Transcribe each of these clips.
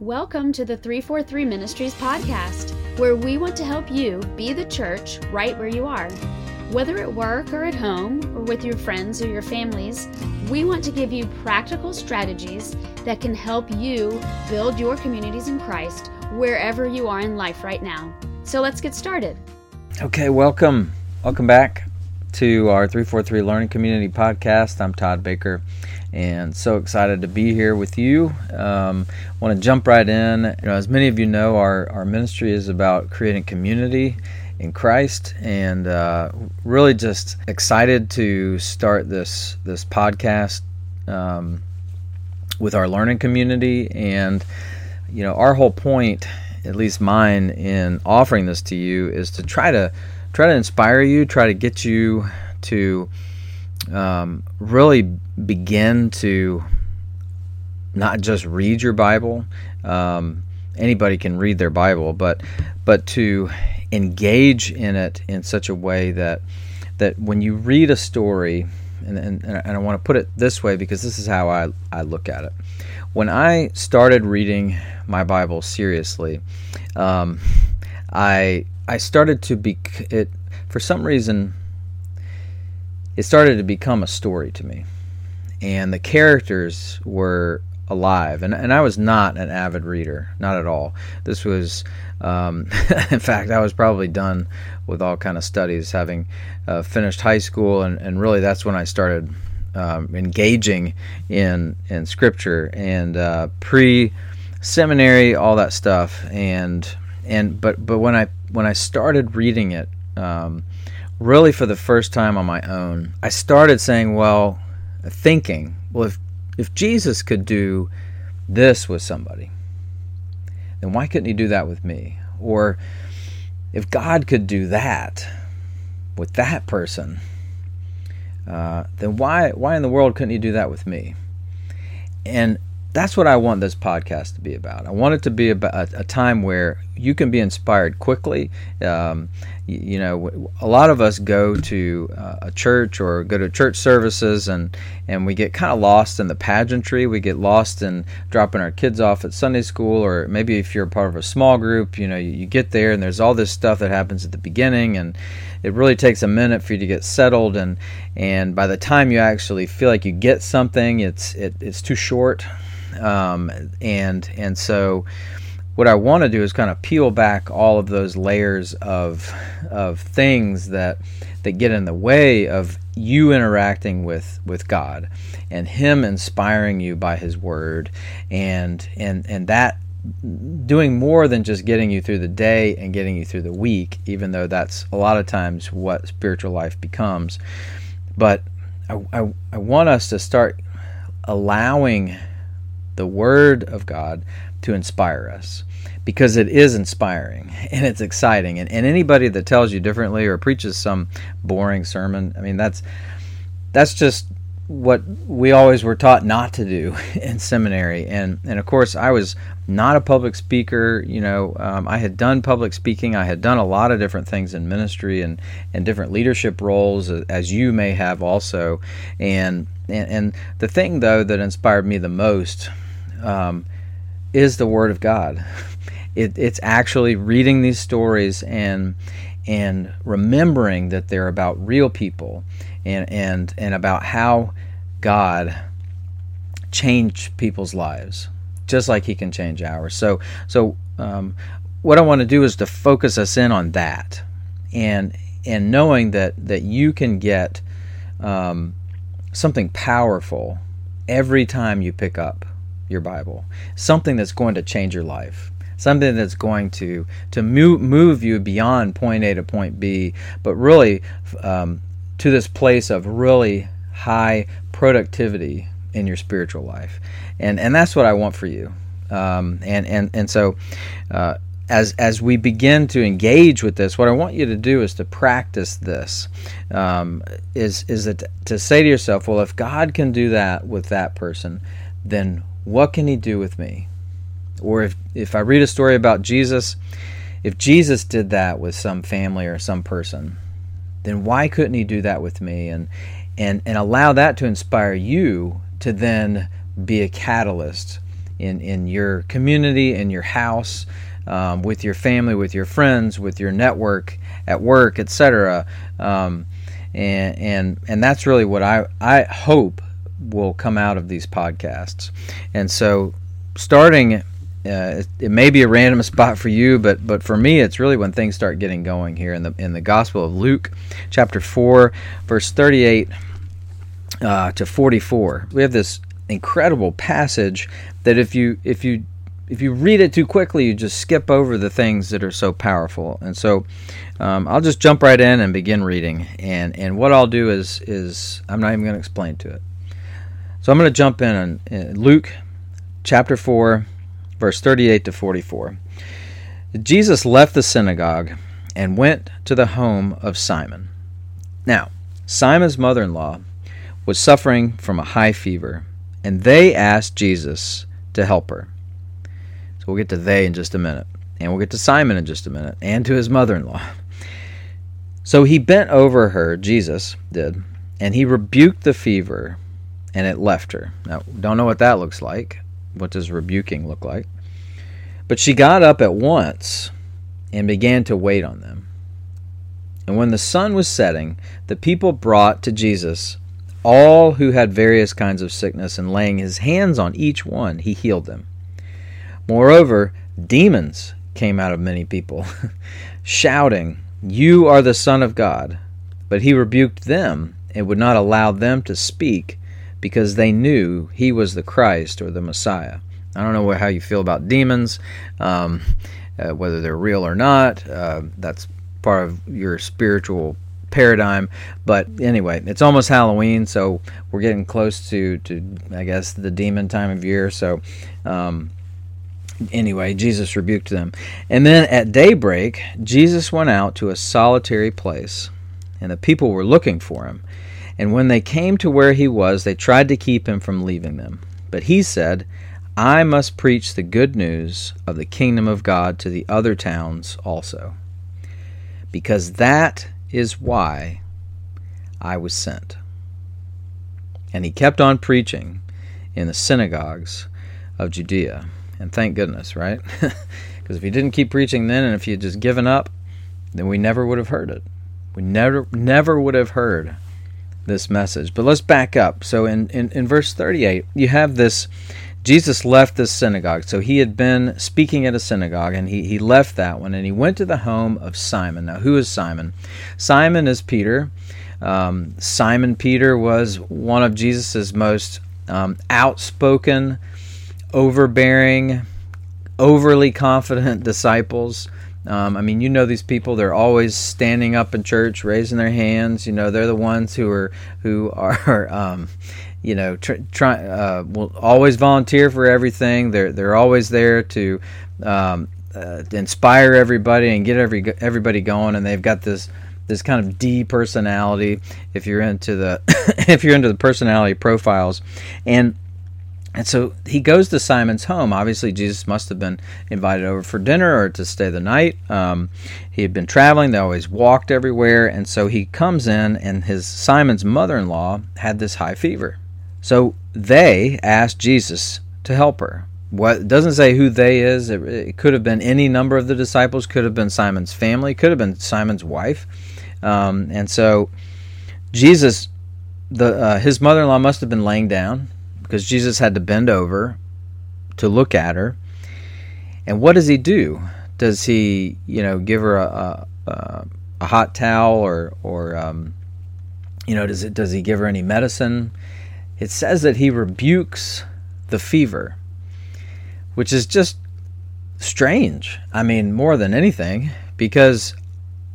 Welcome to the 343 Ministries podcast, where we want to help you be the church right where you are. Whether at work or at home or with your friends or your families, we want to give you practical strategies that can help you build your communities in Christ wherever you are in life right now. So let's get started. Okay, welcome. Welcome back to our 343 Learning Community podcast. I'm Todd Baker and so excited to be here with you. Um, Want to jump right in. You know, as many of you know, our, our ministry is about creating community in Christ, and uh, really just excited to start this this podcast um, with our learning community. And you know, our whole point, at least mine, in offering this to you, is to try to try to inspire you, try to get you to um, really begin to not just read your Bible. Um, anybody can read their Bible, but but to engage in it in such a way that that when you read a story, and, and, and I want to put it this way because this is how I, I look at it. When I started reading my Bible seriously, um, I I started to be it for some reason it started to become a story to me. And the characters were alive. And, and I was not an avid reader, not at all. This was, um, in fact, I was probably done with all kind of studies, having uh, finished high school, and, and really that's when I started um, engaging in in scripture and uh, pre seminary, all that stuff. And and but but when I when I started reading it. Um, really for the first time on my own, I started saying, well, thinking, well, if, if Jesus could do this with somebody, then why couldn't he do that with me? Or if God could do that with that person, uh, then why why in the world couldn't he do that with me? And that's what I want this podcast to be about. I want it to be about a, a time where you can be inspired quickly. Um, you, you, know, a lot of us go to uh, a church or go to church services, and and we get kind of lost in the pageantry. We get lost in dropping our kids off at Sunday school, or maybe if you're a part of a small group, you know, you, you get there and there's all this stuff that happens at the beginning, and it really takes a minute for you to get settled, and and by the time you actually feel like you get something, it's it, it's too short um, and and so what I want to do is kind of peel back all of those layers of of things that that get in the way of you interacting with with God and him inspiring you by his word and and and that doing more than just getting you through the day and getting you through the week even though that's a lot of times what spiritual life becomes. But I, I, I want us to start allowing the Word of God to inspire us because it is inspiring and it's exciting. And, and anybody that tells you differently or preaches some boring sermon, I mean, that's that's just what we always were taught not to do in seminary. And and of course, I was not a public speaker. You know, um, I had done public speaking. I had done a lot of different things in ministry and and different leadership roles, as you may have also. And and, and the thing though that inspired me the most um, is the Word of God. It, it's actually reading these stories and and remembering that they're about real people and and and about how God changed people's lives, just like He can change ours. So so um, what I want to do is to focus us in on that, and and knowing that that you can get um, something powerful every time you pick up your Bible, something that's going to change your life, something that's going to to move move you beyond point A to point B, but really um, to this place of really high productivity in your spiritual life, and and that's what I want for you, um, and and and so. Uh, as as we begin to engage with this, what I want you to do is to practice this. Um, is is that to say to yourself, well, if God can do that with that person, then what can he do with me? Or if, if I read a story about Jesus, if Jesus did that with some family or some person, then why couldn't he do that with me? And, and, and allow that to inspire you to then be a catalyst in in your community, in your house, um, with your family, with your friends, with your network at work, etc. Um, and and and that's really what I I hope will come out of these podcasts. And so, starting. Uh, it, it, may be a random spot for you, but but for me, it's really when things start getting going here in the in the Gospel of Luke, chapter four, verse thirty-eight uh, to forty-four. We have this incredible passage that if you if you if you read it too quickly, you just skip over the things that are so powerful. And so, um, I'll just jump right in and begin reading. And and what I'll do is is I'm not even going to explain to it. So I'm going to jump in on uh, Luke chapter four, verse 38 to 44. Jesus left the synagogue and went to the home of Simon. Now, Simon's mother-in-law was suffering from a high fever, and they asked Jesus to help her. So we'll get to they in just a minute. And we'll get to Simon in just a minute and to his mother in law. So he bent over her, Jesus did, and he rebuked the fever, and it left her. Now, don't know what that looks like. What does rebuking look like? But she got up at once and began to wait on them. And when the sun was setting, the people brought to Jesus all who had various kinds of sickness, and laying his hands on each one, he healed them. Moreover, demons came out of many people, shouting, You are the Son of God. But he rebuked them and would not allow them to speak because they knew he was the Christ or the Messiah. I don't know how you feel about demons, um, uh, whether they're real or not. Uh, that's part of your spiritual paradigm. But anyway, it's almost Halloween, so we're getting close to, to I guess, the demon time of year. So um, anyway, Jesus rebuked them. And then at daybreak, Jesus went out to a solitary place, and the people were looking for him. And when they came to where he was, they tried to keep him from leaving them. But he said, I must preach the good news of the kingdom of God to the other towns also, because that is why I was sent. And he kept on preaching in the synagogues of Judea. And thank goodness, right? Because if he didn't keep preaching then and if he had just given up, then we never would have heard it. We never never would have heard this message. But let's back up. So in, in, in verse 38, you have this Jesus left this synagogue. So he had been speaking at a synagogue and he, he left that one and he went to the home of Simon. Now, who is Simon? Simon is Peter. Um, Simon Peter was one of Jesus' most um, outspoken overbearing, overly confident disciples. Um, I mean, you know these people; they're always standing up in church, raising their hands. You know, they're the ones who are who are, um, you know, try, try uh, will always volunteer for everything. They're they're always there to um, uh, inspire everybody and get every everybody going. And they've got this this kind of D personality. If you're into the if you're into the personality profiles, and and so he goes to Simon's home. Obviously, Jesus must have been invited over for dinner or to stay the night. Um, he had been traveling; they always walked everywhere, and so he comes in, and his Simon's mother-in-law had this high fever. So they asked Jesus to help her. What doesn't say who they is. It, it could have been any number of the disciples. Could have been Simon's family. Could have been Simon's wife. Um, and so Jesus, the uh, his mother-in-law must have been laying down because Jesus had to bend over to look at her. And what does he do? Does he, you know, give her a, a, a hot towel or, or um, you know, does it does he give her any medicine? It says that he rebukes the fever, which is just strange. I mean, more than anything, because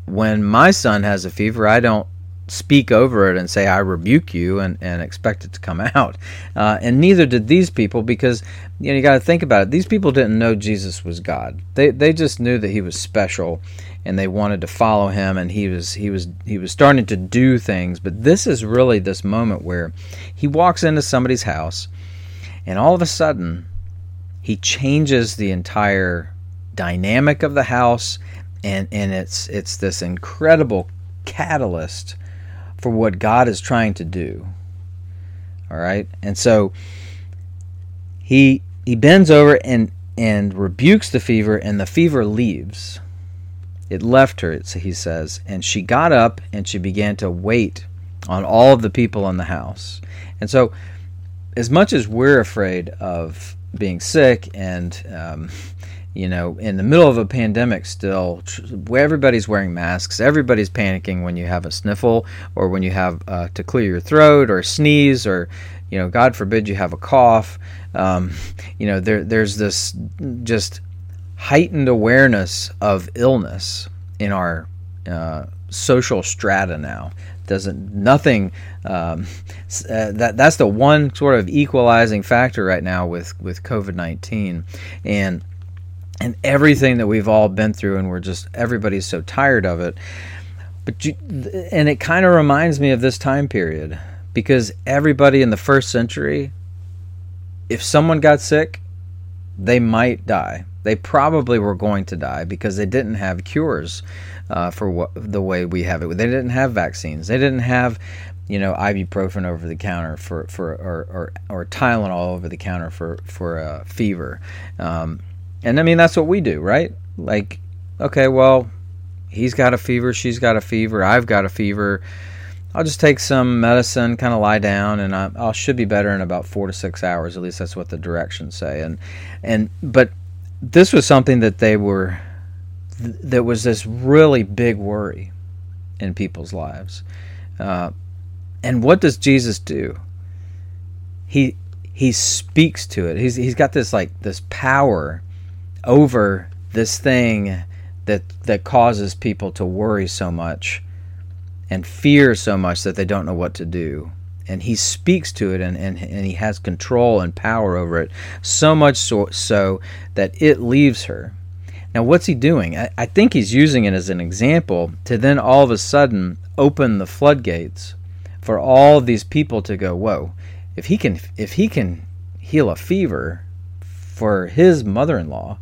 when my son has a fever, I don't speak over it and say I rebuke you and, and expect it to come out. Uh, and neither did these people because you know you got to think about it. These people didn't know Jesus was God. They they just knew that he was special and they wanted to follow him and he was he was he was starting to do things. But this is really this moment where he walks into somebody's house and all of a sudden he changes the entire dynamic of the house and and it's it's this incredible catalyst for what God is trying to do. All right? And so he he bends over and and rebukes the fever, and the fever leaves. It left her, he says, and she got up and she began to wait on all of the people in the house. And so, as much as we're afraid of being sick and um, you know, in the middle of a pandemic still, where everybody's wearing masks, everybody's panicking when you have a sniffle or when you have uh, to clear your throat or sneeze or, you know, God forbid you have a cough. Um, you know, there, there's this just heightened awareness of illness in our uh, social strata now. Doesn't nothing um, uh, that that's the one sort of equalizing factor right now with with COVID nineteen and and everything that we've all been through, and we're just everybody's so tired of it. But you, and it kind of reminds me of this time period because everybody in the first century, if someone got sick, they might die. They probably were going to die because they didn't have cures uh, for what, the way we have it. They didn't have vaccines. They didn't have, you know, ibuprofen over the counter for, for or, or, or Tylenol over the counter for for uh, fever. Um, and I mean, that's what we do, right? Like, okay, well, he's got a fever, she's got a fever, I've got a fever. I'll just take some medicine, kind of lie down, and I, I should be better in about four to six hours. At least that's what the directions say. And and but this was something that they were. Th- there was this really big worry in people's lives. Uh, and what does Jesus do? He he speaks to it. He's he's got this like this power over this thing that that causes people to worry so much and fear so much that they don't know what to do. And he speaks to it and, and, and he has control and power over it so much so, so that it leaves her. Now what's he doing? I, I think he's using it as an example to then all of a sudden open the floodgates for all these people to go whoa if he can if he can heal a fever for his mother-in-law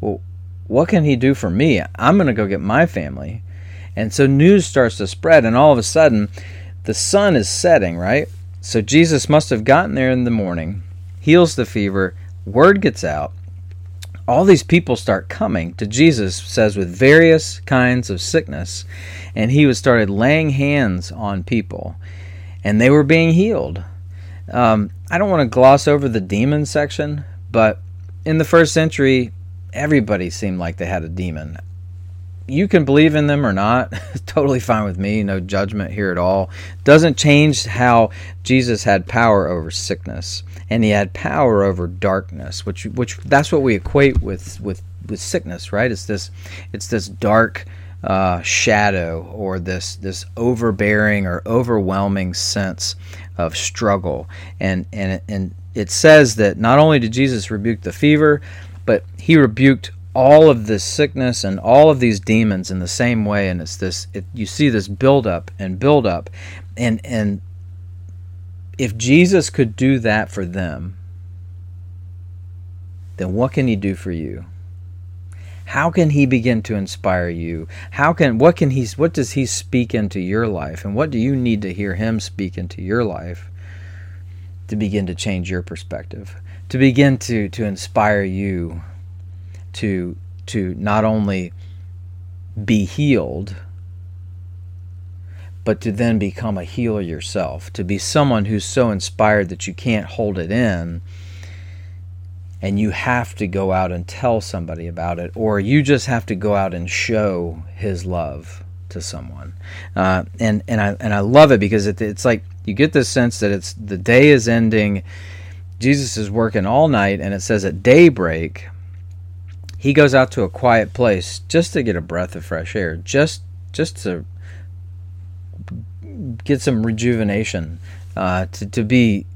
well, what can he do for me? I'm going to go get my family. And so news starts to spread, and all of a sudden, the sun is setting, right? So Jesus must have gotten there in the morning, heals the fever, word gets out. All these people start coming to Jesus, says, with various kinds of sickness. And he was started laying hands on people, and they were being healed. Um, I don't want to gloss over the demon section, but in the first century, everybody seemed like they had a demon. You can believe in them or not, totally fine with me, no judgment here at all. Doesn't change how Jesus had power over sickness and he had power over darkness, which which that's what we equate with with with sickness, right? It's this it's this dark uh, shadow or this this overbearing or overwhelming sense of struggle, and and and it says that not only did Jesus rebuke the fever, but he rebuked all of this sickness and all of these demons in the same way. And it's this it, you see this build up and build up and and if Jesus could do that for them then what can he do for you? How can he begin to inspire you? How can what can he what does he speak into your life? And what do you need to hear him speak into your life to begin to change your perspective to begin to to inspire you to to not only be healed but to then become a healer yourself to be someone who's so inspired that you can't hold it in and you have to go out and tell somebody about it or you just have to go out and show his love to someone. Uh, and and I and I love it because it, it's like you get this sense that it's the day is ending Jesus is working all night, and it says at daybreak, he goes out to a quiet place just to get a breath of fresh air, just just to get some rejuvenation, uh, to to be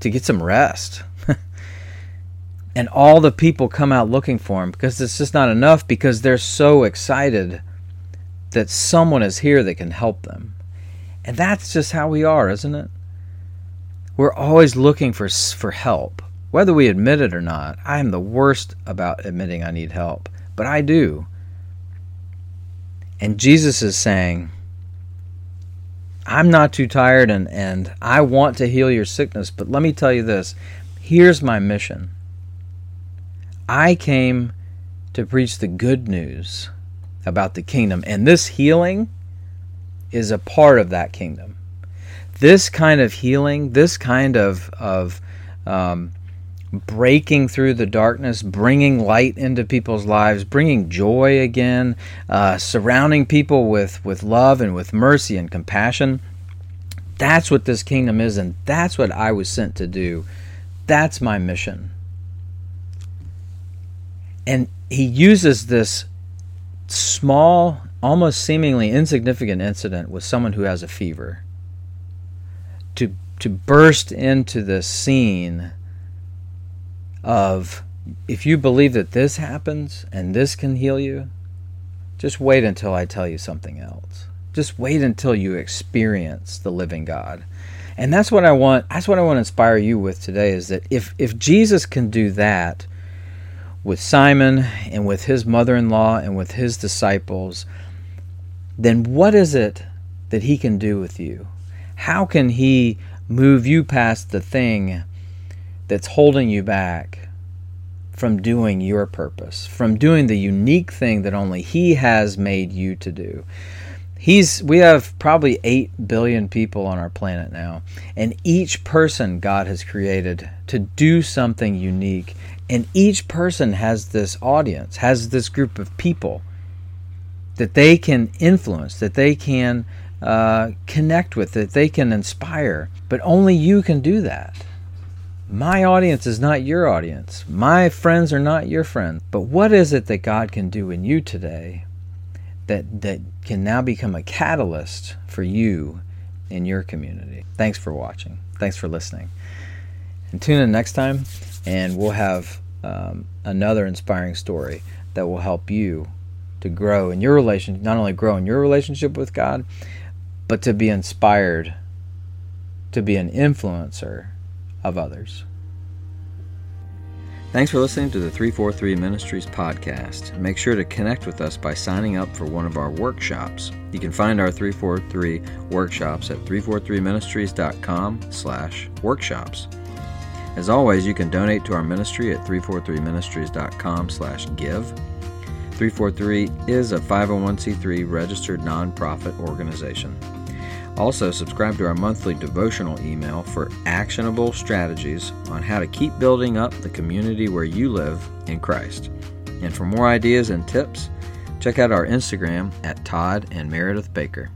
to get some rest. and all the people come out looking for him because it's just not enough because they're so excited that someone is here that can help them. And that's just how we are, isn't it? We're always looking for for help, whether we admit it or not. I am the worst about admitting I need help, but I do. And Jesus is saying, I'm not too tired and, and I want to heal your sickness, but let me tell you this. Here's my mission I came to preach the good news about the kingdom, and this healing is a part of that kingdom. This kind of healing, this kind of, of um, breaking through the darkness, bringing light into people's lives, bringing joy again, uh, surrounding people with, with love and with mercy and compassion. That's what this kingdom is, and that's what I was sent to do. That's my mission. And he uses this small, almost seemingly insignificant incident with someone who has a fever to to burst into the scene of if you believe that this happens and this can heal you, just wait until I tell you something else. Just wait until you experience the living God. And that's what I want that's what I want to inspire you with today is that if if Jesus can do that with Simon and with his mother-in-law and with his disciples, then what is it that he can do with you? How can he move you past the thing that's holding you back from doing your purpose, from doing the unique thing that only He has made you to do. He's we have probably 8 billion people on our planet now, and each person God has created to do something unique, and each person has this audience, has this group of people that they can influence, that they can uh, connect with, that they can inspire. But only you can do that. My audience is not your audience. My friends are not your friends. But what is it that God can do in you today that, that can now become a catalyst for you in your community? Thanks for watching. Thanks for listening. And tune in next time, and we'll have um, another inspiring story that will help you to grow in your relation, not only grow in your relationship with God, but to be inspired to be an influencer of others. Thanks for listening to the 343 Ministries podcast. Make sure to connect with us by signing up for one of our workshops. You can find our 343 workshops at 343ministries.com slash workshops. As always, you can donate to our ministry at 343ministries.com slash give. 343 is a 501c3 registered nonprofit organization. Also, subscribe to our monthly devotional email for actionable strategies on how to keep building up the community where you live in Christ. And for more ideas and tips, check out our Instagram at Todd and Meredith Baker.